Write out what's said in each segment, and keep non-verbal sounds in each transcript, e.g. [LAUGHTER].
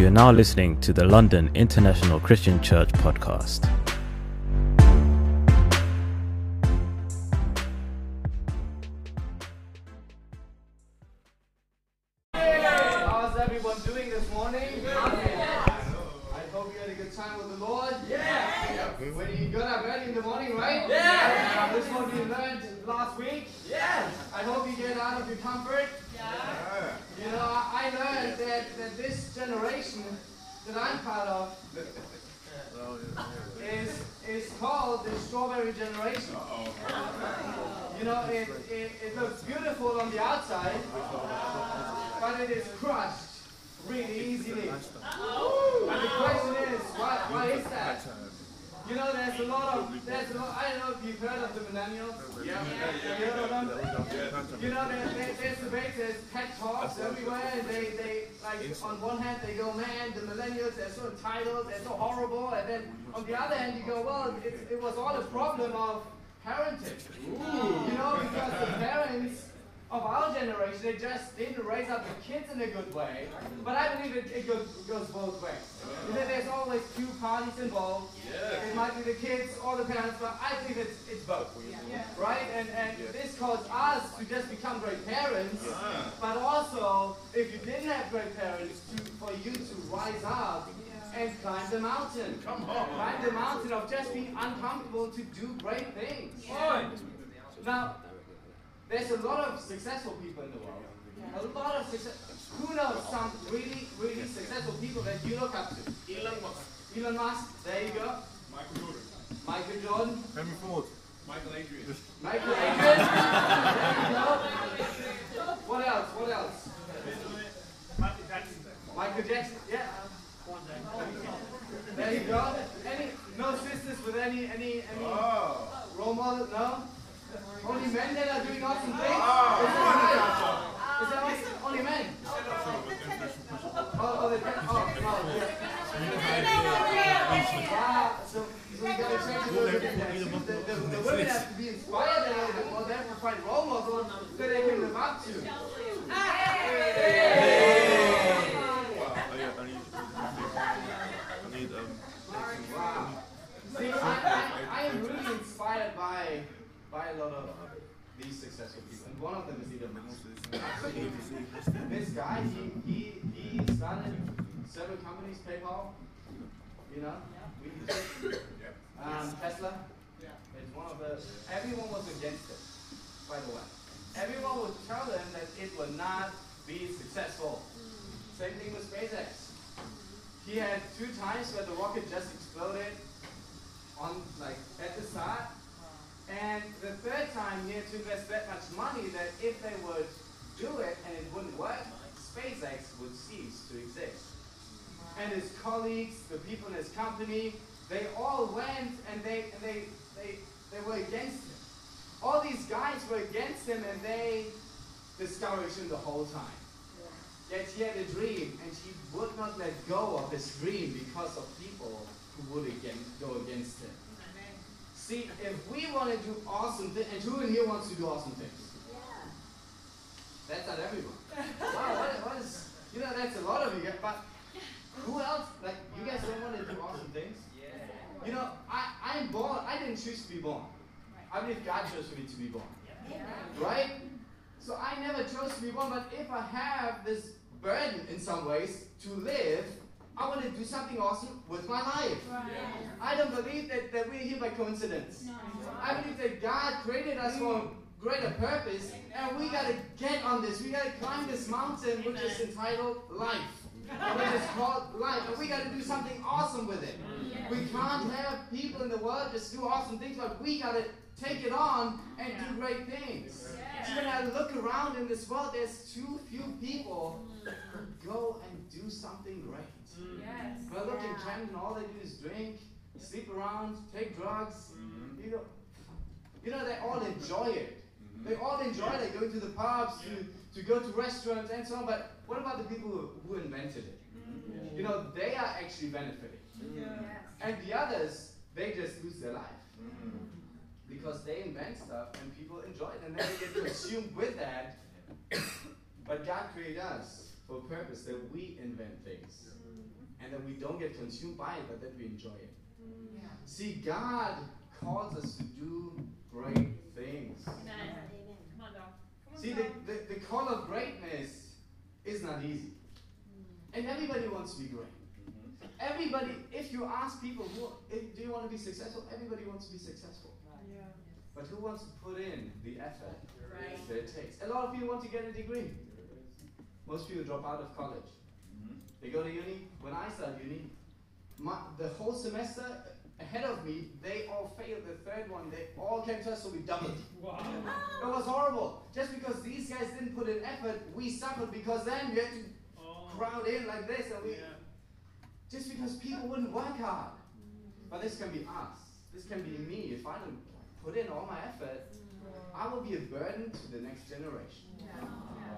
You are now listening to the London International Christian Church podcast. They go, man, the millennials, they're so entitled, they're so horrible, and then on the other hand you go, well, it, it was all a problem of parenting. You know, because the parents of our generation, they just didn't raise up the kids in a good way. But I believe it, it goes, goes both ways. You know, there's always two parties involved. It might be the kids or the parents, but I think it's, it's both. Right? And, and this caused us to just become great parents, uh-huh. but also, if you didn't have great parents, to, for you to rise up and climb the mountain. Come on. Climb the mountain of just being uncomfortable to do great things. Now, there's a lot of successful people in the world. A lot of success. Who knows some really, really successful people that you look up to? Elon Musk. Elon Musk. There you go. Michael Jordan. Michael Jordan. Henry Ford. Michael Adrian. Michael Adrian. [LAUGHS] there you go. What else? What else? Michael Jackson. Michael Jackson. Yeah. There you go. Any no sisters with any any any oh. role model? No. Only men that are doing awesome things. Oh. Is that right? Is that right? Only men. Oh, oh, oh, they oh, oh, yeah. Wow. Ah, so, so we gotta change a little bit. The, the, the women have to be inspired a little bit more. They have to find role models that they can live up to. Oh, yeah, I need. I need, um. Wow. See, I, I, I am really inspired by by a lot of these successful people, and one of them is Elon Musk. This guy, he he he started several companies, PayPal, you know, we. Um, Tesla. It's one of the. Everyone was against it, by the way. Everyone would tell them that it would not be successful. Same thing with SpaceX. He had two times where the rocket just exploded on like at the start. And the third time he had to invest that much money that if they would do it and it wouldn't work, SpaceX would cease to exist. And his colleagues, the people in his company, they all went and they and they they, they were against him. All these guys were against him and they discouraged him the whole time. Yet he had a dream, and he would not let go of his dream because of people who would again go against him. See, if we want to do awesome things, and who in here wants to do awesome things? Yeah. That's not everyone. Wow, what, what is, you know, that's a lot of you guys, but who else, like, you guys don't want to do awesome things? Yeah. You know, I, I'm born, I didn't choose to be born. I believe God chose for me to be born. Right? So I never chose to be born, but if I have this burden in some ways to live, I want to do something awesome with my life. I don't believe that, that we're here by coincidence. I believe that God created us for a greater purpose, and we got to get on this. We got to climb this mountain, which is entitled life. Which is called life. And we got to do something awesome with it. We can't have people in the world just do awesome things, but we got to take it on and do great things. See, when I look around in this world, there's too few people go and do something great. Well, look in Camden, all they do is drink, sleep around, take drugs. Mm-hmm. You know, you know, they all enjoy it. Mm-hmm. They all enjoy it. They go to the pubs, to, to go to restaurants, and so on. But what about the people who, who invented it? Mm-hmm. You know, they are actually benefiting. And the others, they just lose their life. Because they invent stuff and people enjoy it and then they get consumed with that. [COUGHS] But God created us for a purpose that we invent things mm-hmm. and that we don't get consumed by it, but that we enjoy it. Mm-hmm. See, God calls us to do great things. Amen. Come on, dog. Come on, See, the, the, the call of greatness is not easy. Mm. And everybody wants to be great. Mm-hmm. Everybody, if you ask people, who, if, do you want to be successful? Everybody wants to be successful. Yeah. But who wants to put in the effort Right. that it takes? A lot of people want to get a degree. Most people drop out of college. Mm-hmm. They go to uni. When I started uni, my, the whole semester ahead of me, they all failed the third one. They all came to us, so we doubled. [LAUGHS] Wow. It was horrible. Just because these guys didn't put in effort, we suffered because then we had to Oh. crowd in like this, and we Yeah. just because people wouldn't work hard. But this can be us. This can be me. If I don't put in all my effort, mm. I will be a burden to the next generation.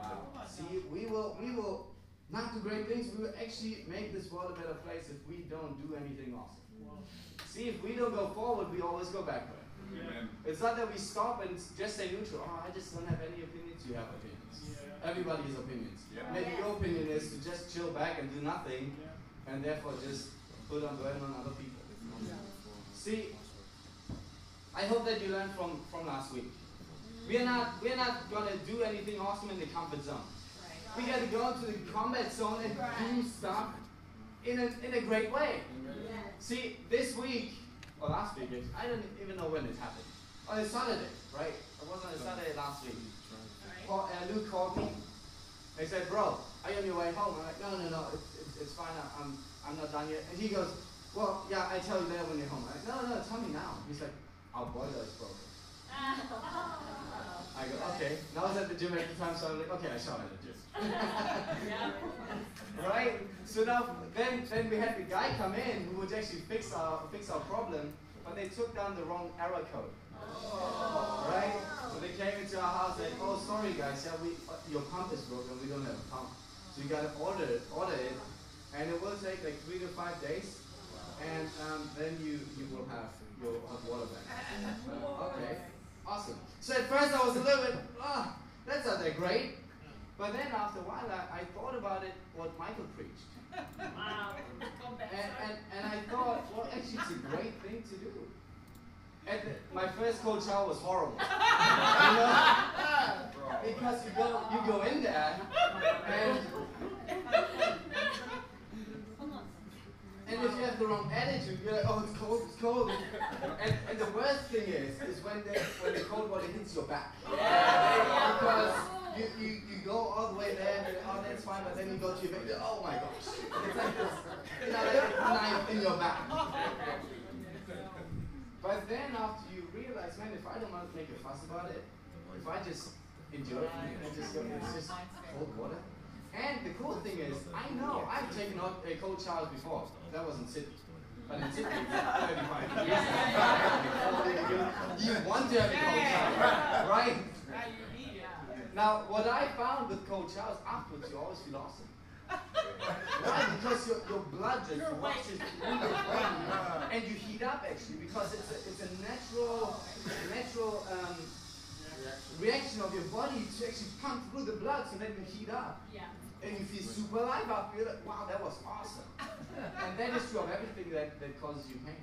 Wow. See, we will we will not do great things. We will actually make this world a better place if we don't do anything awesome. See, if we don't go forward, we always go backward. Amen. It's not that we stop and just say neutral. Oh, I just don't have any opinions. You have opinions. Yeah. Everybody has opinions. Yeah. Maybe your opinion is to just chill back and do nothing, Yeah. and therefore just put on burden on other people. See, I hope that you learned from, from last week. We are not we're not gonna do anything awesome in the comfort zone. We gotta go into the combat zone and do stuff in a in a great way. See, this week or last week, I don't even know when it happened. On a Saturday, right? It was on a Saturday last week. Paul, uh, Luke called me. He said, "Bro, are you on your way home?" I'm like, "No, no, no, it's, it's, it's fine. I'm I'm not done yet." And he goes, "Well, yeah, I tell you later when you're home." I'm like, "No, no, tell me now." He's like, "Our boiler is broken." [LAUGHS] I go, "Okay." And I was at the gym at the time, so I'm like, "Okay, I shower at the gym." [LAUGHS] [LAUGHS] right? So now, then, then we had the guy come in who would actually fix our fix our problem, but they took down the wrong error code. Right? So they came into our house and oh sorry guys, yeah we uh, your pump is broken, we don't have a pump. So you gotta order it, order it, and it will take like three to five days, and um, then you you will have your hot water back. Uh, okay, awesome. So at first I was a little bit ah that's not that great, but then after a while I, I thought about it what Michael preached, Wow. And, and, and I thought well actually it's a great thing to do. And the, my first cold shower was horrible. [LAUGHS] you know? [LAUGHS] Because you go you go in there and [LAUGHS] and if you have the wrong attitude, you're like, oh it's cold, it's cold. [LAUGHS] And, and the worst thing is is when the when the cold water hits your back. [LAUGHS] Because you, you, you go all the way there and you're, oh that's fine, but then you go to your back, you're, oh my gosh. It's like this you know, like a knife in your back. But then after you realize, man, if I don't want to make a fuss about it, if I just enjoy it and just go, it's just cold water. And the cool thing is, I know I've taken out a cold shower before. That was in Sydney. But in Sydney, it's [LAUGHS] 35 degrees. You want to have a cold shower, right? Now, what I found with cold showers, afterwards you always feel awesome. Why? Because your, your blood just rushes through your body and you heat up actually because it's a, it's a natural natural um, reaction of your body to actually pump through the blood so then you heat up Yeah. And you feel super alive after you're like, wow, that was awesome. [LAUGHS] And that is true of everything that, that causes you pain.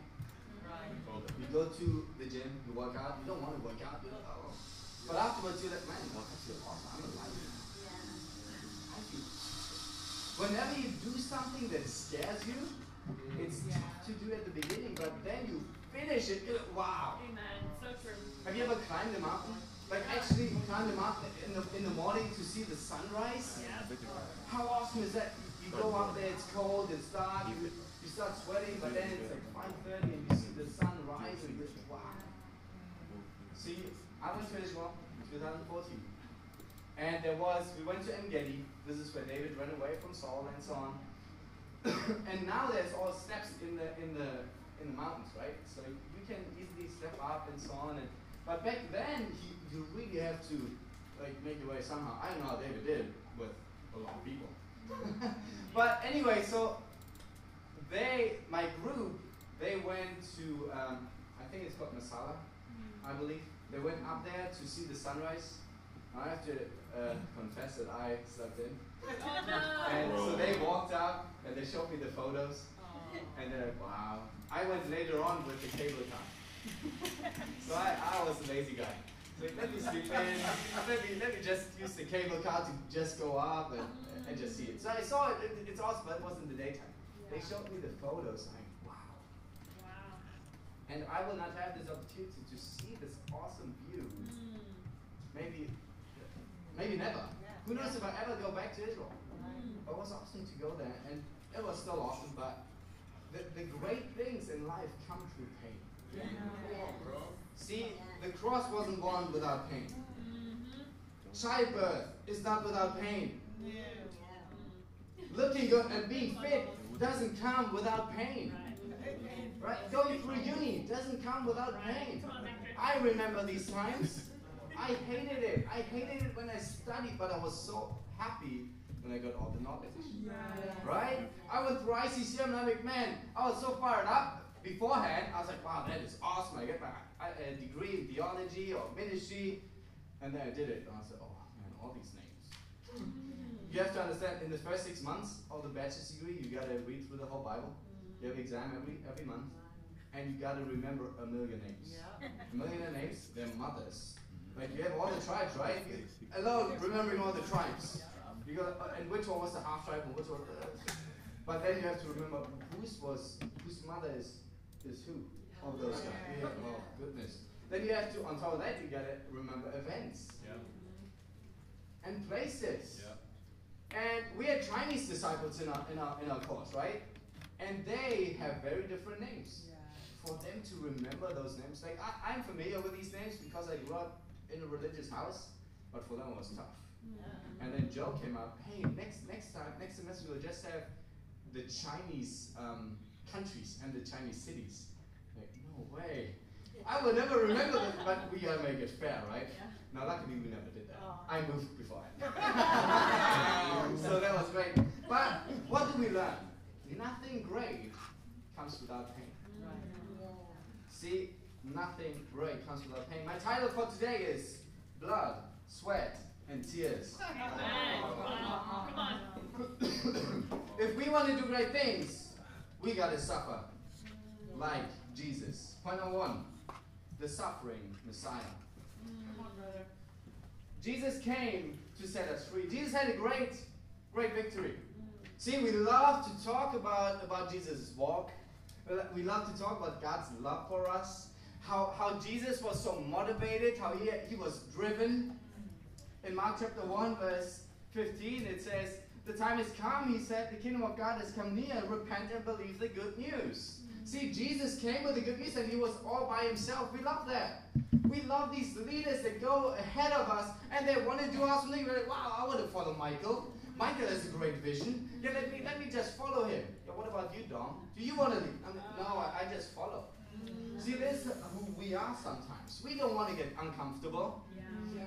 Right. You go to the gym, you work out, you don't want to work out, you're like, oh. But afterwards you're like, man, I feel awesome, I'm alive. I feel Whenever you do something that scares you, it's tough to do at the beginning, but then you finish it, you're like, wow. Amen. So true. Have you ever climbed a mountain? Like actually climb the mountain in the, in the morning to see the sunrise? Yeah. How awesome is that? You, go out there, it's cold, it's dark, you, you start sweating, but then it's like 5.30 and you see the sun rise and you're wow. See, I went to Israel in 2014. And there was, we went to En Gedi. This is where David ran away from Saul and so on. [COUGHS] and now there's all steps in the in the in the mountains, right? So you can easily step up and so on. And but back then, you, you really have to like make your way somehow. I don't know how David did with a lot of people. [LAUGHS] but anyway, so they, my group, they went to um, I think it's called Masada, I believe. They went up there to see the sunrise. I have to uh, [LAUGHS] confess that I slept in. Oh no. And so they walked out and they showed me the photos. And they're like, wow. I went later on with the cable car. So I, I was a lazy guy. So let me sleep in. Let me, let me just use the cable car to just go up and, and just see it. So I saw it. it it's awesome, but it was in the daytime. They showed me the photos. I'm like, wow. Wow. And I will not have this opportunity to see this awesome view. Mm. Maybe, maybe never. Who knows if I ever go back to Israel? But it was awesome to go there, and it was still awesome. But the, the great things in life come through pain. See, the cross wasn't won without pain. Mm-hmm. Childbirth is not without pain. Looking good and being fit doesn't come without pain. Right? Going through uni doesn't come without pain. Come on, Patrick. I remember these times. I hated it. I hated it when I studied, but I was so happy when I got all the knowledge. Right? I went through ICC and I'm like, man, I was so fired up beforehand. I was like, wow, that is awesome. I get my I- a degree in theology or ministry. And then I did it. And I said, oh man, all these names. You have to understand, in the first six months of the bachelor's degree, you got to read through the whole Bible. You have exam every every month, and you got to remember a million names. A million names, their mothers. Like you have all the tribes, right? You, alone remembering all the tribes. You got, uh, and which one was the half tribe and which one? Uh, but then you have to remember whose was whose mother is is who of those guys. Yeah, oh goodness. Then you have to, on top of that, you gotta remember events and places. And we had Chinese disciples in our, in our, in our course, right? And they have very different names. For them to remember those names, like I, I'm familiar with these names because I grew up in a religious house, but for them it was tough. And then Joe came up, hey, next next time, next semester we'll just have the Chinese um, countries and the Chinese cities. Like, no way. I will never remember that, but we gotta make it fair, right? Now, luckily, we never did that. Oh. I moved beforehand. [LAUGHS] so that was great. But what do we learn? Nothing great comes without pain. See, nothing great comes without pain. My title for today is Blood, Sweat, and Tears. Amen. Wow. Come on. [COUGHS] if we want to do great things, we gotta suffer like Jesus. Point number one the suffering Messiah. Come on, brother. Jesus came to set us free. Jesus had a great, great victory. See, we love to talk about, about Jesus' walk. We love to talk about God's love for us. How, how Jesus was so motivated, how he, he was driven. In Mark chapter 1, verse 15, it says, The time has come, he said, the kingdom of God has come near. Repent and believe the good news. Mm-hmm. See, Jesus came with the good news and he was all by himself. We love that. We love these leaders that go ahead of us and they want to do awesome things. We're like, wow, I want to follow Michael. Michael has a great vision. Yeah, let me let me just follow him. Yeah, what about you, Dom? Do you want to lead? I'm no, I, I just follow. Mm-hmm. See, this is who we are sometimes. We don't want to get uncomfortable.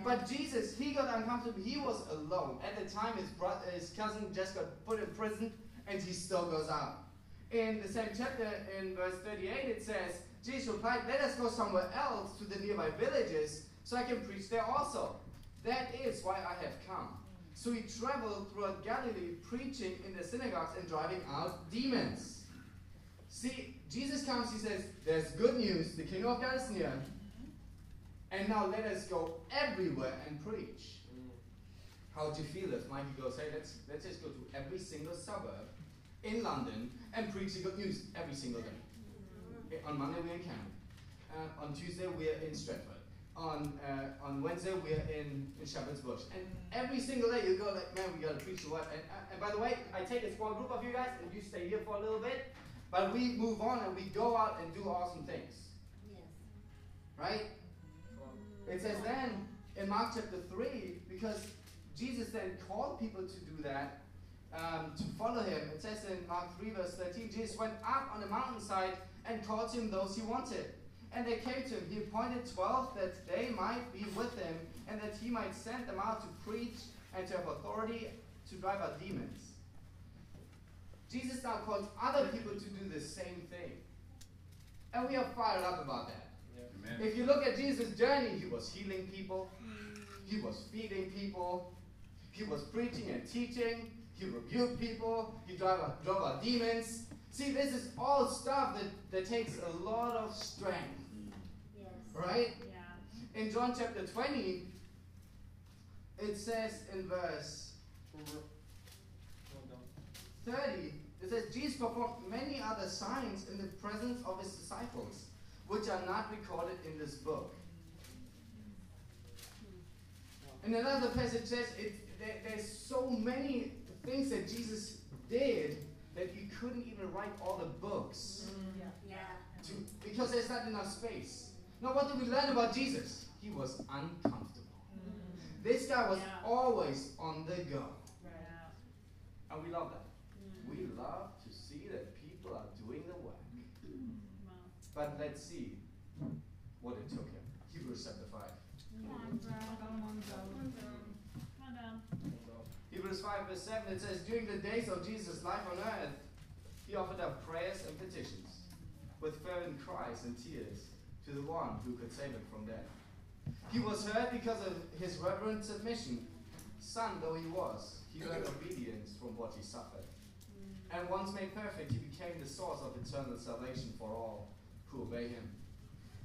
But Jesus, he got uncomfortable. He was alone. At the time, his brother, his cousin just got put in prison, and he still goes out. In the same chapter, in verse 38, it says, Jesus replied, Let us go somewhere else to the nearby villages, so I can preach there also. That is why I have come. So he traveled throughout Galilee, preaching in the synagogues and driving out demons. See, Jesus comes, he says, There's good news, the kingdom of God is near. And now let us go everywhere and preach. How would you feel if Mikey goes, hey, let's, let's just go to every single suburb in London and preach the good news every single day? Okay, On Monday, we're in Camden. Uh, on Tuesday, we're in Stratford. On, uh, on Wednesday, we're in, in Shepherd's Bush. And every single day, you go like, man, we got to preach the word. And, uh, and by the way, I take a small group of you guys, and you stay here for a little bit. But we move on and we go out and do awesome things. Yes. Right? It says then in Mark chapter 3, because Jesus then called people to do that, um, to follow him. It says in Mark 3, verse 13, Jesus went up on a mountainside and called to him those he wanted. And they came to him. He appointed 12 that they might be with him and that he might send them out to preach and to have authority to drive out demons. Jesus now calls other people to do the same thing. And we are fired up about that. If you look at Jesus' journey, he was healing people. Hmm. He was feeding people. He was preaching and teaching. He rebuked people. He drove out, drove out demons. See, this is all stuff that, that takes a lot of strength, Yes. right? Yeah. In John chapter 20, it says in verse 30, it says, Jesus performed many other signs in the presence of his disciples, which are not recorded in this book. In another passage says it, there, there's so many things that Jesus did that you couldn't even write all the books Yeah. to, because there's not enough space. Now, what do we learn about Jesus? He was uncomfortable. This guy was Yeah. always on the go. Yeah. And we love that. Mm. We love to see that people are doing the work. Wow. But let's see what it took him. Hebrews chapter 5. Come on, bro. Come on, bro. Down. Hebrews 5 verse 7 it says, During the days of Jesus' life on earth, he offered up prayers and petitions with fervent cries and tears to the one who could save him from death. He was heard because of his reverent submission. Son though he was, he learned obedience from what he suffered. And once made perfect, he became the source of eternal salvation for all who obey him,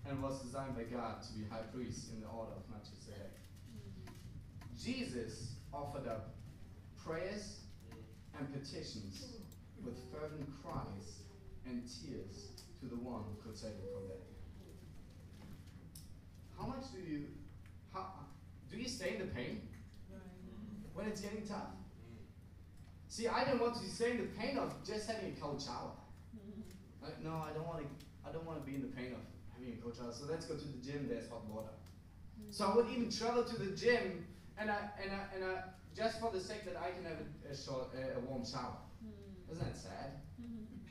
and was designed by God to be high priest in the order of Melchizedek. Mm-hmm. Jesus offered up prayers and petitions with fervent cries and tears to the one who could save him from death. How much do you, how, do you stay in the pain when it's getting tough? Mm. See, I don't want to stay in the pain of just having a cold shower. Mm-hmm. Like, no, I don't want to. I don't want to be in the pain of having a cold shower. So let's go to the gym. There's hot water. Mm. So I would even travel to the gym, and I and I and I just for the sake that I can have a, a short a, a warm shower. Mm. Isn't that sad? Mm-hmm.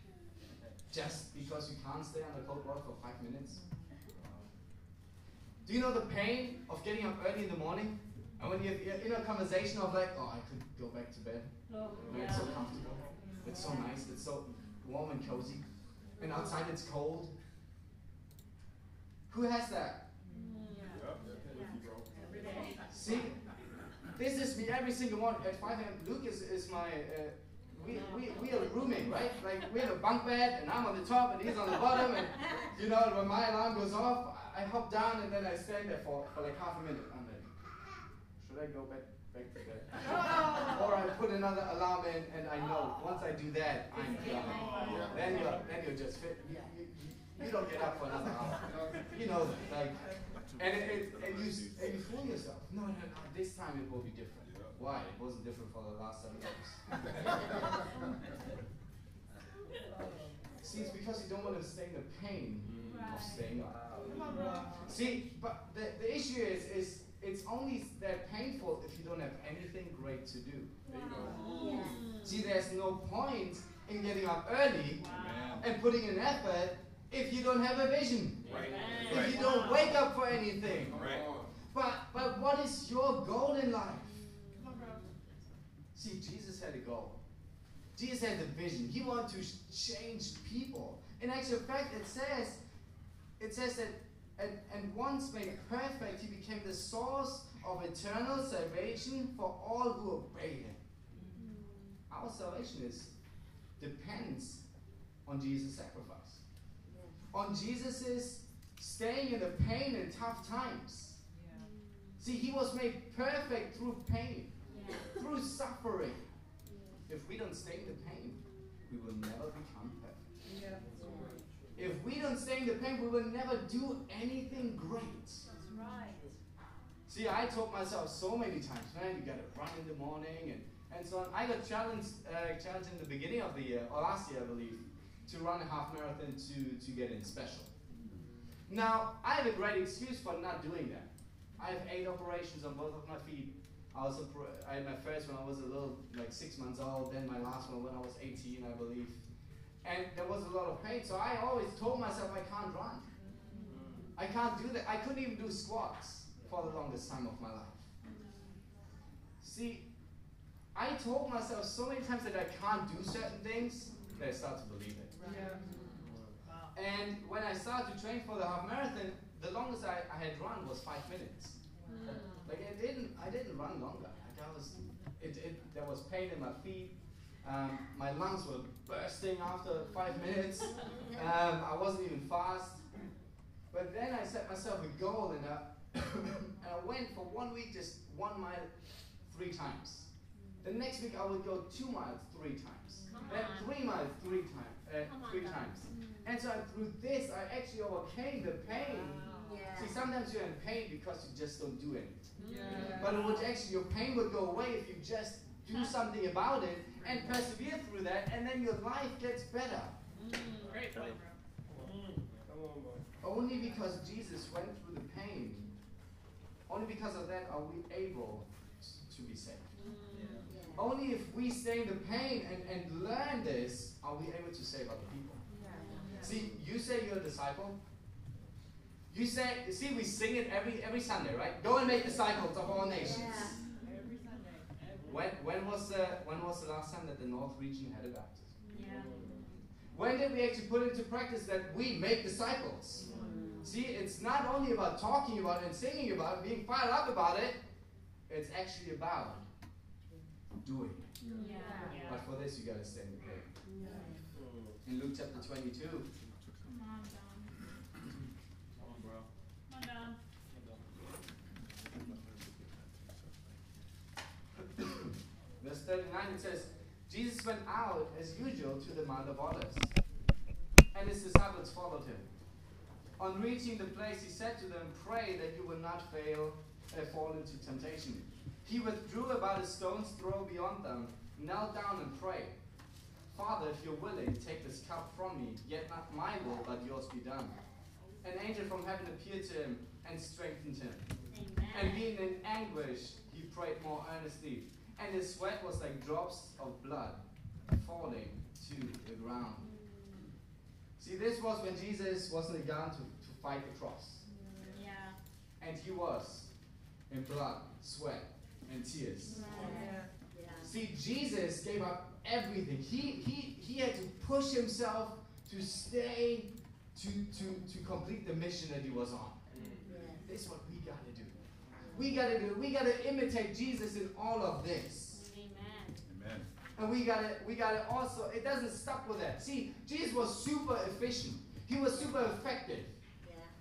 Just because you can't stay under cold water for five minutes. Do you know the pain of getting up early in the morning? And when you're, you're in a conversation of like, oh, I could go back to bed. Oh, And It's so comfortable. It's so nice. It's so warm and cozy. And outside it's cold. Who has that? See, this is me every single morning at 5 a.m. Luke is, is my, uh, we, we, we are rooming, right? Like we have a bunk bed and I'm on the top and he's on the bottom and, you know, when my alarm goes off, I hop down and then I stand there for, for like half a minute. I'm like, should I go back, back to bed? or I put another alarm in and I know once I do that, I'm done. Then you're, then you're just fit. You, you, you- you don't get up for another hour. You know, like, and it, it, and you s- and you fool yourself. No, no, no. This time it will be different. Why? It wasn't different for the last seven days. [LAUGHS] See, it's because you don't want to stay in the pain of staying up. See, but the, the issue is, is it's only that painful if you don't have anything great to do. See, there's no point in getting up early Wow. and putting in effort if you don't have a vision. Right. If you don't wake up for anything. Right. But but what is your goal in life? On. See, Jesus had a goal. Jesus had a vision. He wanted to change people. In actual fact, it says, it says that, and, and once made perfect, he became the source of eternal salvation for all who obey him. Mm. Our salvation is depends on Jesus' sacrifice. On Jesus' staying in the pain and tough times. See, he was made perfect through pain, through suffering. If we don't stay in the pain, we will never become perfect. If we don't stay in the pain, we will never do anything great. That's right. See, I told myself so many times, man, you gotta run in the morning and, and so on. I got challenged, uh, challenged in the beginning of the year, or last year, I believe, to run a half marathon to, to get in special. Now, I have a great excuse for not doing that. I have eight operations on both of my feet. I was I had my first one I was a little like six months old, then my last one when I was 18, I believe. And there was a lot of pain, so I always told myself I can't run. Mm. I can't do that. I couldn't even do squats for the longest time of my life. See, I told myself so many times that I can't do certain things that I start to believe it. Wow. And when I started to train for the half marathon, the longest I, I had run was five minutes. Mm. Like it didn't. I didn't run longer. Like I was. It, it there was pain in my feet. Um, my lungs were bursting after five minutes. Um, I wasn't even fast. But then I set myself a goal and I, [COUGHS] and I went for one week just one mile three times. The next week I would go two miles three times. Come Then on. three miles three times. Uh, Come on, three guys. times. And so through this I actually overcame the pain. Yeah. See, sometimes you're in pain because you just don't do anything. Yeah. But it would actually, your pain would go away if you just do something about it and persevere through that, and then your life gets better. Mm. Great point, bro. Come on, boy. Only because Jesus went through the pain, only because of that are we able to be saved. Mm. Only if we stay in the pain and, and learn this are we able to save other people. See, you say you're a disciple. You say, see, we sing it every every Sunday, right? Go and make disciples of all nations. Every Sunday. When, when was the when was the last time that the North region had a baptism? Yeah. When did we actually put into practice that we make disciples? Mm. See, it's not only about talking about it and singing about it, being fired up about it. It's actually about doing it. Yeah. But for this, you gotta stay in the pain. Mm. In Luke chapter 22, Come on, Don. Come on, bro. Come on, Don. verse 39, it says, Jesus went out as usual to the Mount of Olives, and his disciples followed him. On reaching the place, he said to them, Pray that you will not fail, uh, fall into temptation. He withdrew about a stone's throw beyond them, knelt down and prayed, Father, if you're willing, take this cup from me, yet not my will, but yours be done. An angel from heaven appeared to him and strengthened him. And being in anguish, he prayed more earnestly, and his sweat was like drops of blood falling to the ground. See, this was when Jesus wasn't gone to, to fight the cross. Mm, yeah. And he was in blood, sweat, and tears. See, Jesus gave up everything. He, he, he had to push himself to stay, to, to, to complete the mission that he was on. Mm. This is what we got to do. We got to do. We got to imitate Jesus in all of this. Amen. Amen. And we got to we got to also it doesn't stop with that. See, Jesus was super efficient. He was super effective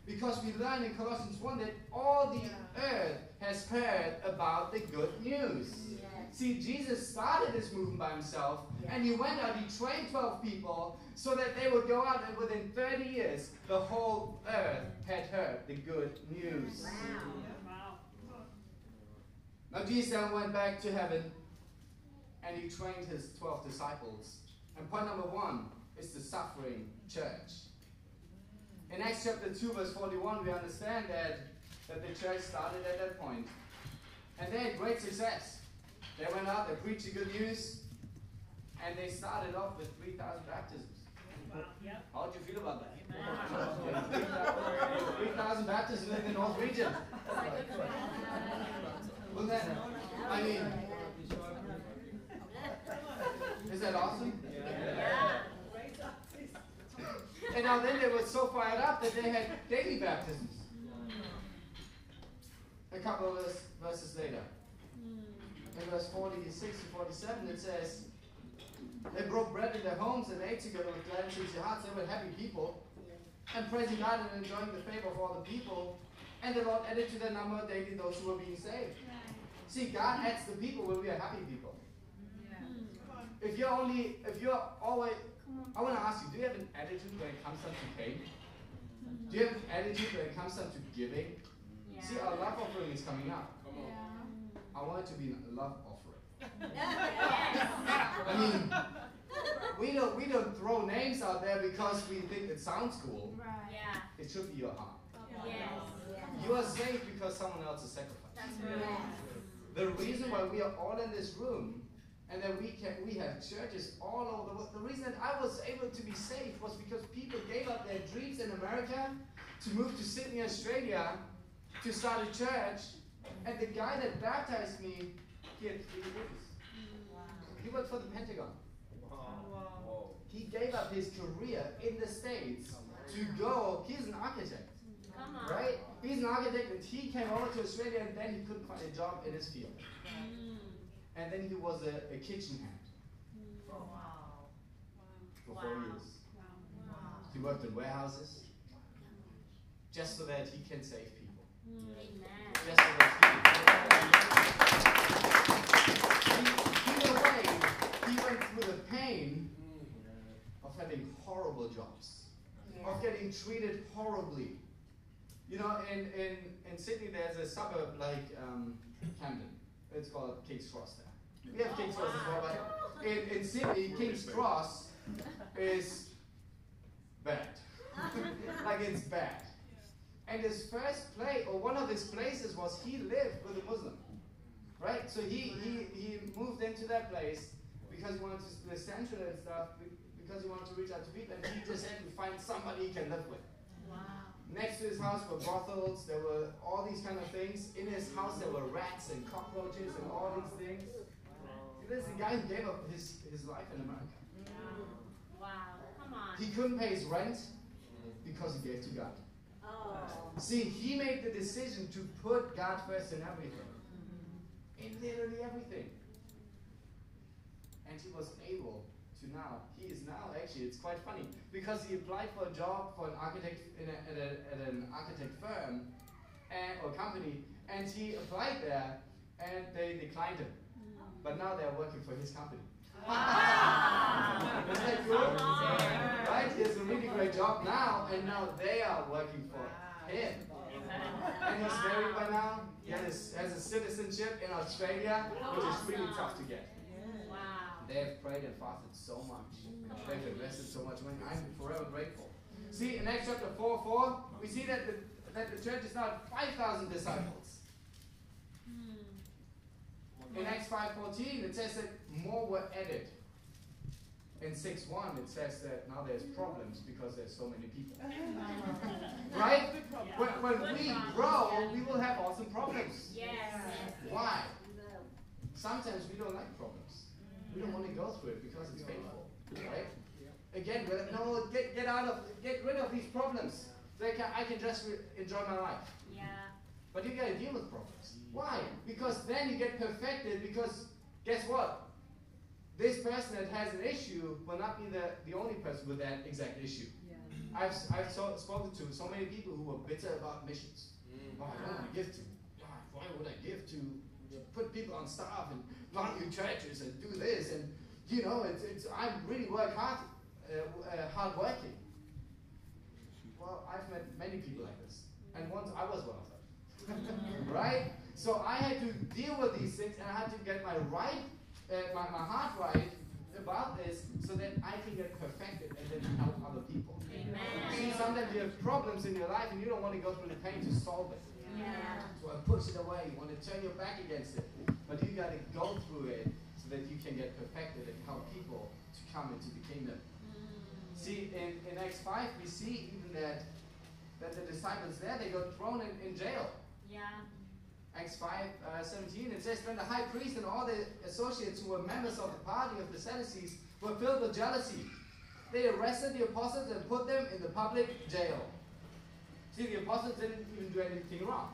because we learn in Colossians 1 that all the earth has heard about the good news. See, Jesus started this movement by himself, and he went out, he trained 12 people so that they would go out, and within 30 years, the whole earth had heard the good news. Wow. Now Jesus then went back to heaven and he trained his 12 disciples. And point number one is the suffering church. In Acts chapter 2, verse 41, we understand that, that the church started at that point. And they had great success. They went out, they preached the good news, and they started off with 3,000 baptisms. Yep. How would you feel about that? [LAUGHS] 3,000 baptisms in the North region. Wasn't that, I mean, is that awesome? Yeah. And now then they were so fired up that they had daily baptisms. A couple of verse, verses later. In verse 46 to 47 it says, They broke bread in their homes and ate together with glad and sincere hearts. They were happy people. And praising God and enjoying the favor of all the people. And the Lord added to their number daily those who were being saved. See, God adds the people when we are happy people. Yeah. If you're only, if you're always, I want to ask you, do you have an attitude when it comes down to pay? Mm-hmm. Do you have an attitude when it comes down to giving? See, our love offering is coming up. I want it to be a love offering. [LAUGHS] I mean, we don't we don't throw names out there because we think it sounds cool. Right. Yeah. It should be your heart. Yes. You are saved because someone else is sacrificed. That's right. The reason why we are all in this room and that we can we have churches all over the world. The reason that I was able to be saved was because people gave up their dreams in America to move to Sydney, Australia, to start a church. And the guy that baptized me, he had three degrees. Mm, he worked for the Pentagon. Whoa. He gave up his career in the States to go. He's an architect, Come on. right? He's an architect and he came over to Australia and then he couldn't find a job in his field. Mm. And then he was a, a kitchen hand mm. oh, Wow. for four Wow. years. Wow. He worked in warehouses just so that he can save people. Mm, amen. Just so that he, he, in a way, he went through the pain of having horrible jobs, of getting treated horribly. You know, in, in, in Sydney, there's a suburb like um, Camden. It's called King's Cross there. We have King's Cross as well, but in, in Sydney, King's Cross is bad. [LAUGHS] like it's bad. And his first place, or one of his places, was he lived with a Muslim. Right? So he, he, he moved into that place because he wanted to live central and stuff, because he wanted to reach out to people, and he just had to find somebody he can live with. Wow. Next to his house were brothels, there were all these kind of things. In his house there were rats and cockroaches and all these things. This is the guy who gave up his, his life in America. Wow. Come on. He couldn't pay his rent because he gave to God. Oh. See, he made the decision to put God first in everything. In literally everything. And he was able to now, he now actually, it's quite funny, because he applied for a job for an architect in a, at, a, at an architect firm and, or company, and he applied there and they declined him. Mm. But now they're working for his company. Ah. [LAUGHS] Isn't that cool? Right? He has a really great job now, and now they are working for him. And he's married by now. He has, has a citizenship in Australia, which is really tough to get. Wow. They have prayed and fasted so much. They've invested so much money. I'm forever grateful. See, in Acts chapter 4 4, we see that the, that the church is now 5,000 disciples. In Acts 5.14, it says that more were added. In 6.1, it says that now there's problems because there's so many people. [LAUGHS] Right? [LAUGHS] When, when we grow, we will have awesome problems. Yes. Why? Sometimes we don't like problems. We don't want to go through it because it's painful. Right? Again, we're like, no, get, get out of, get rid of these problems. So I can, I can just re- enjoy my life. Yeah. But you gotta deal with problems. Mm. Why? Because then you get perfected. Because guess what? This person that has an issue will not be the, the only person with that exact issue. Yeah. I've, I've so, spoken to so many people who are bitter about missions. Oh, I don't want to give to. God, why would I give to put people on staff and plant new churches and do this and you know it's, it's I really work hard, uh, uh, hard working. Well, I've met many people like this, and once I was one of them, [LAUGHS] right? So I had to deal with these things, and I had to get my right, uh, my, my heart right about this, so that I can get perfected and then help other people. See, Amen. sometimes you have problems in your life, and you don't want to go through the pain to solve it. Yeah. So I push it away. You want to turn your back against it. But you got to go through it so that you can get perfected and help people to come into the kingdom. See, in, in Acts 5, we see even that, that the disciples there, they got thrown in, in jail. Yeah. Acts 5, uh, 17, it says, Then the high priest and all the associates who were members of the party of the Sadducees were filled with jealousy. They arrested the apostles and put them in the public jail. See, the apostles didn't even do anything wrong.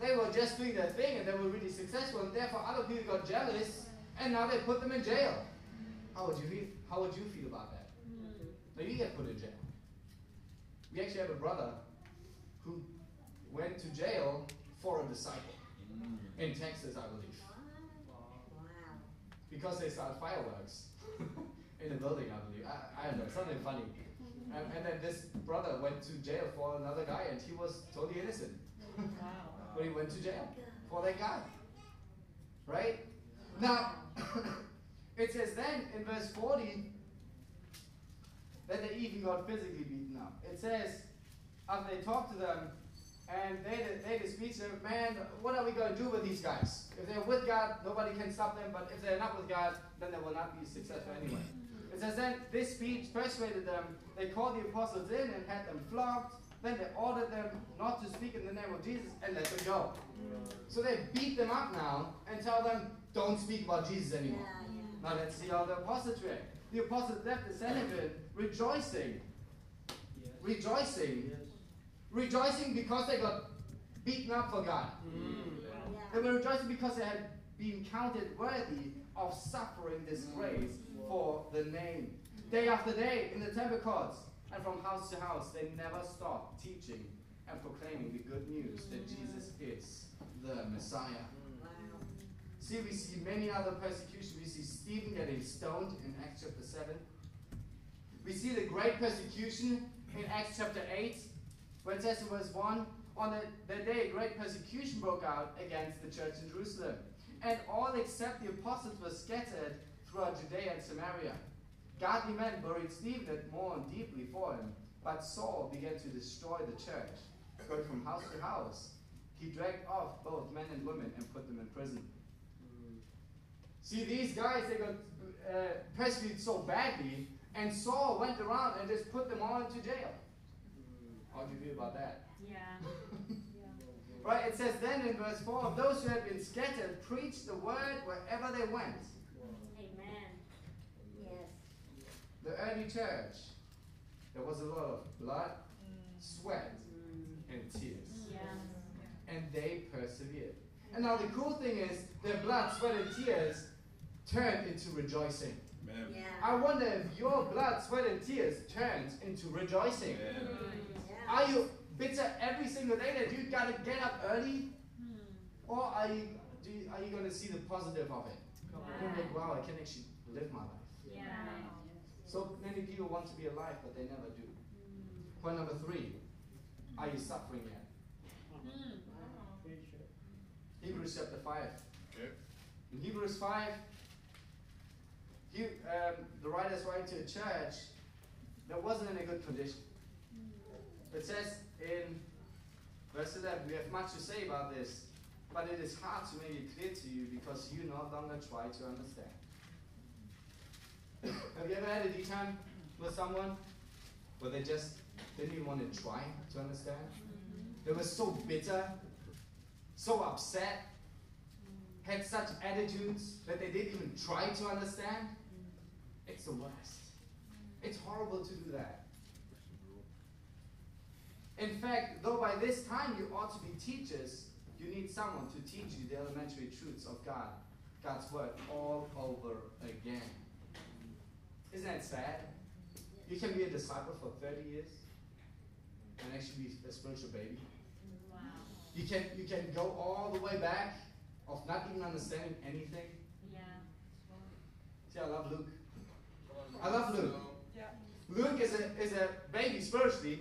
They were just doing their thing and they were really successful, and therefore other people got jealous, and now they put them in jail. How would you feel? How would you feel about that? Mm-hmm. Now you get put in jail. We actually have a brother who went to jail for a disciple mm. in Texas, I believe, because they started fireworks [LAUGHS] in a building, I believe. I, I don't know, something funny. And, and then this brother went to jail for another guy, and he was totally innocent. Wow. [LAUGHS] but he went to jail for that guy. Right? Now, [COUGHS] it says then in verse 40 that they even got physically beaten up. It says, after they talked to them, and they they the speech said, man, what are we going to do with these guys? If they're with God, nobody can stop them, but if they're not with God, then they will not be successful anyway. It says then this speech persuaded them. They called the apostles in and had them flogged. Then they ordered them not to speak in the name of Jesus and let them go. So they beat them up now and tell them, don't speak about Jesus anymore. Now let's see how the apostles react. The apostles left the Sanhedrin rejoicing, rejoicing rejoicing because they got beaten up for God. Mm. They were rejoicing because they had been counted worthy of suffering disgrace mm. for the name. Day after day in the temple courts and from house to house, they never stopped teaching and proclaiming the good news that Jesus is the Messiah. See, we see many other persecutions. We see Stephen getting stoned in Acts chapter 7. We see the great persecution in Acts chapter 8, where it says in verse 1 On the, the day, a great persecution broke out against the church in Jerusalem, and all except the apostles were scattered throughout Judea and Samaria. Godly men buried Stephen and mourned deeply for him, but Saul began to destroy the church. Going from house to house, he dragged off both men and women and put them in prison. See, these guys, they got uh, persecuted so badly, and Saul went around and just put them all into jail. How do you feel about that? Yeah. [LAUGHS] Right, it says then in verse 4 of those who had been scattered preached the word wherever they went. Amen. Yes. The early church, there was a lot of blood, mm. sweat, mm. and tears. Yes. And they persevered. Mm. And now the cool thing is, their blood, sweat, and tears turned into rejoicing. Yeah. I wonder if your blood, sweat, and tears turns into rejoicing. Amen. Are you bitter every single day that you gotta get up early? Or are you, do you, are you going to see the positive of it? You're like, wow, I can actually live my life. Yeah. So many people want to be alive, but they never do. Point number three Are you suffering yet? Hebrews chapter 5. Okay. In Hebrews 5, he, um, the writer's writing to a church that wasn't in a good condition. It says in verse 11, we have much to say about this, but it is hard to make it clear to you because you no longer try to understand. Have you ever had a D time with someone where they just didn't even want to try to understand? Mm-hmm. They were so bitter, so upset, had such attitudes that they didn't even try to understand? Mm-hmm. It's the worst. Mm-hmm. It's horrible to do that. In fact, though by this time you ought to be teachers, you need someone to teach you the elementary truths of God, God's Word, all over again. Isn't that sad? You can be a disciple for 30 years and actually be a spiritual baby. Wow. You can, you can go all the way back of not even understanding anything. Yeah. See, I love Luke. I love Luke. Yeah. Luke is a, is a baby spiritually,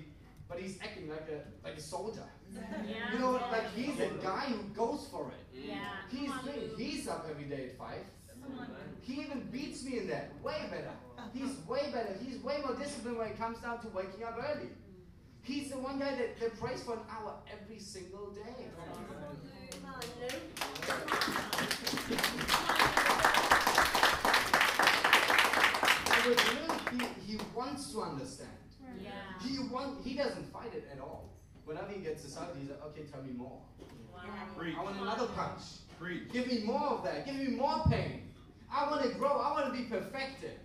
but he's acting like a, like a soldier. Yeah. You know, like he's a guy who goes for it. Yeah. He's on, he's up every day at five. Come on. He even beats me in that. Way better. He's way better. He's way more disciplined when it comes down to waking up early. He's the one guy that, that prays for an hour every single day. Come on, Luke. And with Luke, he, he wants to understand. Yeah. He want, he doesn't fight it at all. Whenever he gets decided, he's like, okay, tell me more. Wow. I want another punch. Preach. Give me more of that. Give me more pain. I want to grow. I want to be perfected.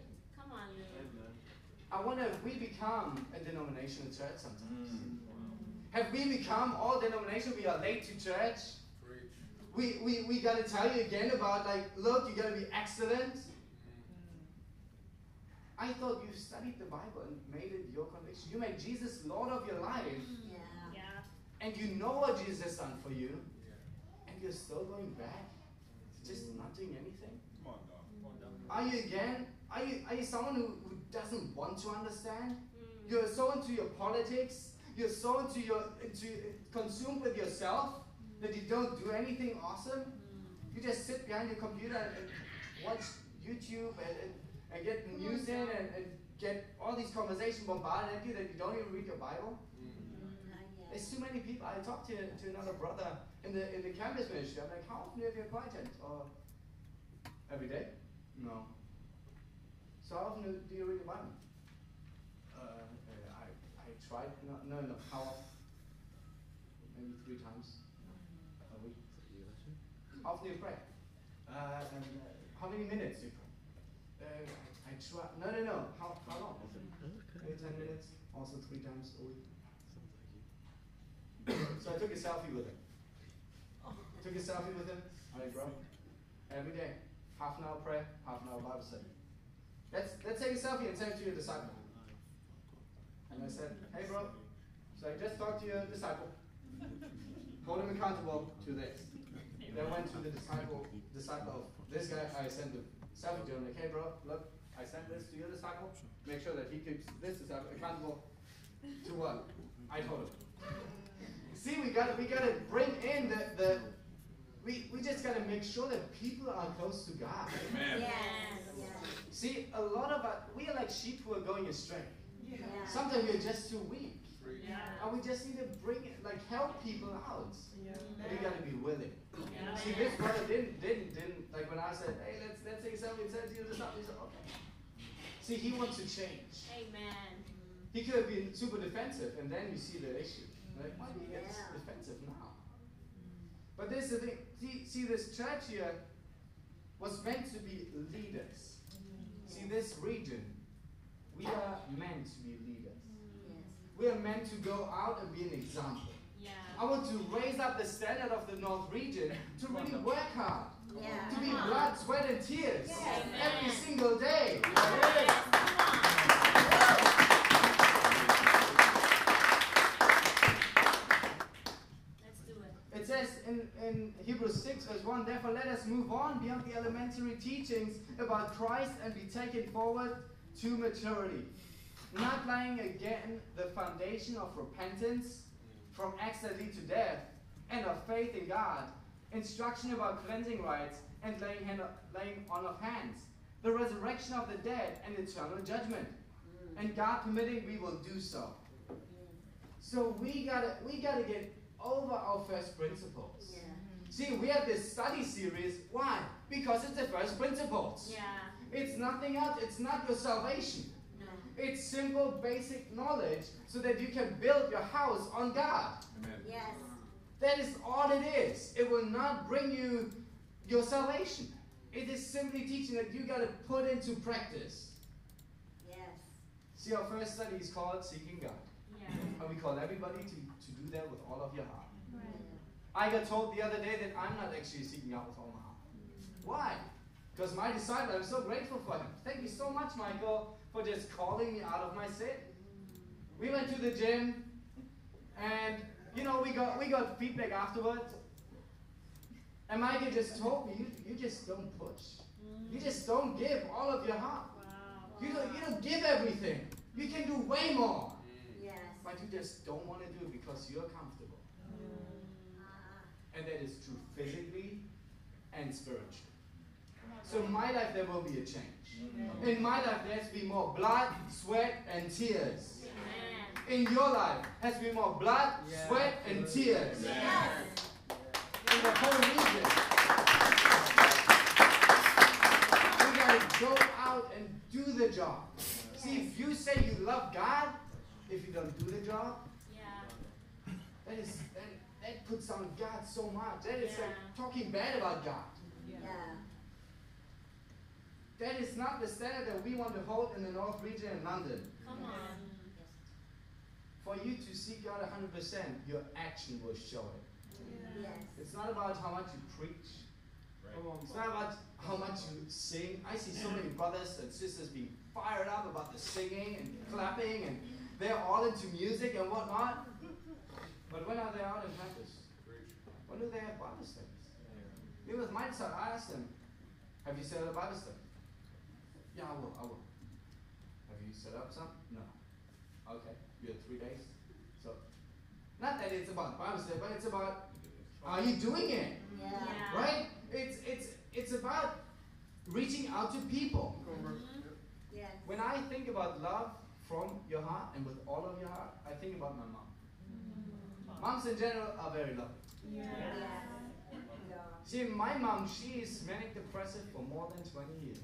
Come on, Luke. I wonder if we become a denominational church sometimes. Mm. Have we become all denomination? We are late to church. We, we, we got to tell you again about like, look, you got to be excellent. Mm. I thought you studied the Bible and made it your conviction. You made Jesus Lord of your life, mm, Yeah. Yeah. and you know what Jesus has done for you, Yeah. and you're still going back, just mm. not doing anything. Come on, dog. Are you again? Are you are you someone who, who doesn't want to understand? Mm. You're so into your politics. You're so into your into consumed with yourself that you don't do anything awesome. You just sit behind your computer and, and watch YouTube and, and, and get the news in and, and get all these conversations bombarded at you that you don't even read your Bible. Hmm. There's too many people. I talked to, to another brother in the in the campus ministry. I'm like, how often have you applied to it? Or uh, every day? No. So how often do you read the Bible? Uh, uh, I I tried. No, no, no. How often? Maybe three times a week. How often do you pray? Uh, uh, how many minutes do you pray? Uh, I try. No, no, no. How how long? Maybe ten minutes. Also three times a week. so I took a selfie with him. Took a selfie with him. Alright, bro. Every day. Half an hour prayer, half an hour Bible study. Let's let's take a selfie and send it to your disciple. And I said, Hey bro, so I just talked to your disciple. Hold him accountable to this. Then went to the disciple disciple of this guy, I sent the selfie to him, like, hey bro, look, I sent this to your disciple. Make sure that he keeps this disciple accountable to what? I told him. See, we gotta we gotta bring in the, the we, we just gotta make sure that people are close to God. Amen. Yes. Yes. See, a lot of us we are like sheep who are going astray. Yeah. Sometimes we're just too weak. Yeah. And we just need to bring it, like help people out. But you gotta be willing. Yeah. See, this brother didn't, didn't, didn't, like when I said, hey, let's, let's take a selfie and send it to you this He said, okay. See, he wants to change. Amen. He could have been super defensive, and then you see the issue. Like, why do you get Yeah. defensive now? But this is the thing. See, see, this church here was meant to be leaders. See, this region, we are meant to be leaders. Yes. We are meant to go out and be an example. Yeah. I want to raise up the standard of the North region to really work hard, Yeah. to be blood, sweat, and tears Yes. every single day. Let's do it. It says in, Hebrews 6, verse 1 Therefore, let us move on beyond the elementary teachings about Christ and be taken forward to maturity. Not laying again the foundation of repentance from acts that lead to death and of faith in God, instruction about cleansing rites and laying, hand, laying on of hands, the resurrection of the dead and eternal judgment. And God permitting, we will do so. So we gotta we gotta get over our first principles. Yeah. Mm-hmm. See, we have this study series. Why? Because it's the first principles. Yeah. It's nothing else. It's not your salvation. No. It's simple, basic knowledge so that you can build your house on God. Amen. Yes. That is all it is. It will not bring you your salvation. It is simply teaching that you got to put into practice. Yes. See, our first study is called Seeking God. Yeah. And we call everybody to, to do that with all of your heart. Right. I got told the other day that I'm not actually seeking God with all my heart. Why? Because my disciple, I'm so grateful for him. Thank you so much, Michael, for just calling me out of my sin. We went to the gym, and you know we got we got feedback afterwards. And Michael just told me, you, you just don't push. You just don't give all of your heart. Wow. You don't, you don't give everything. You can do way more. Yes. But you just don't want to do it because you're comfortable. Ah. And that is true physically and spiritually. So in my life there will be a change. In my life there has to be more blood, sweat, and tears. Amen. In your life has to be more blood, sweat, and tears. Yes. In the whole region. We gotta go out and do the job. See, if you say you love God, if you don't do the job, Yeah. that is that, that puts on God so much. That is like talking bad about God. Yeah. That is not the standard that we want to hold in the North region in London. Come on. For you to seek God 100%, your action will show it. Yes. It's not about how much you preach. It's not about how much you sing. I see so many brothers and sisters being fired up about the singing and clapping, and they're all into music and whatnot. But when are they out in campus? When do they have Bible studies? Me with my son, I asked them, Have you set up a Bible study? Yeah, I will, I will. Have you set up some? No. Okay, you have three days. So, not that it's about Bible study, but it's about are you doing it? Yeah. Yeah. Right? It's it's it's about reaching out to people. Mm-hmm. Yes. When I think about love from your heart and with all of your heart, I think about my mom. Mm-hmm. Moms in general are very loving. Yes. Yeah. See, my mom, she is manic depressive for more than 20 years.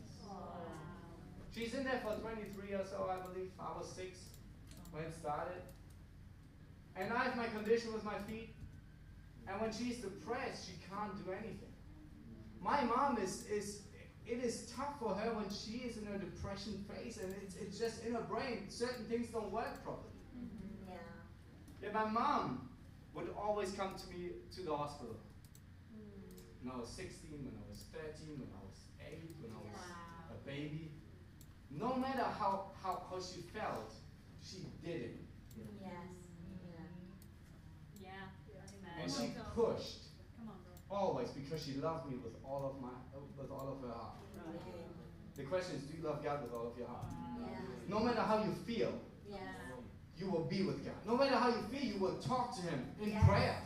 She's in there for 23 or so, I believe. I was six when it started. And I have my condition with my feet. And when she's depressed, she can't do anything. My mom is, is it is tough for her when she is in a depression phase and it's, it's just in her brain. Certain things don't work properly. Mm-hmm. Yeah. Yeah, my mom, would always come to me to the hospital. Mm. When I was 16, when I was 13, when I was 8, when I was Wow. a baby. No matter how, how, how she felt, she did it. Yes. Yeah. Yeah. And she pushed Come on, bro. Always because she loved me with all of my with all of her heart. The question is, do you love God with all of your heart? Yes. No matter how you feel, Yes. you will be with God. No matter how you feel, you will talk to Him in Yes. prayer.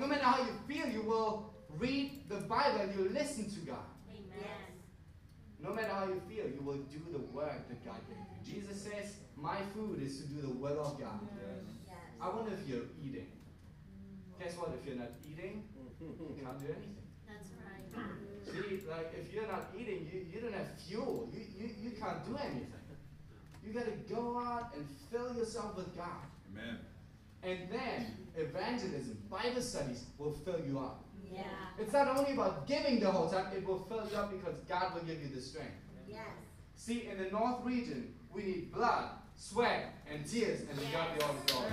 No matter how you feel, you will read the Bible and you listen to God. Yes. No matter how you feel, you will do the work that God gave you. Jesus says, My food is to do the will of God. Yes. I wonder if you're eating. Guess what? If you're not eating, can't do anything. That's right. See, like if you're not eating, you, you don't have fuel. You, you, you can't do anything. You got to go out and fill yourself with God. Amen. And then evangelism, Bible studies will fill you up. Yeah. It's not only about giving the whole time, it will fill you up because God will give you the strength. Yes. See, in the North region, we need blood, sweat, and tears, and to God be all the glory.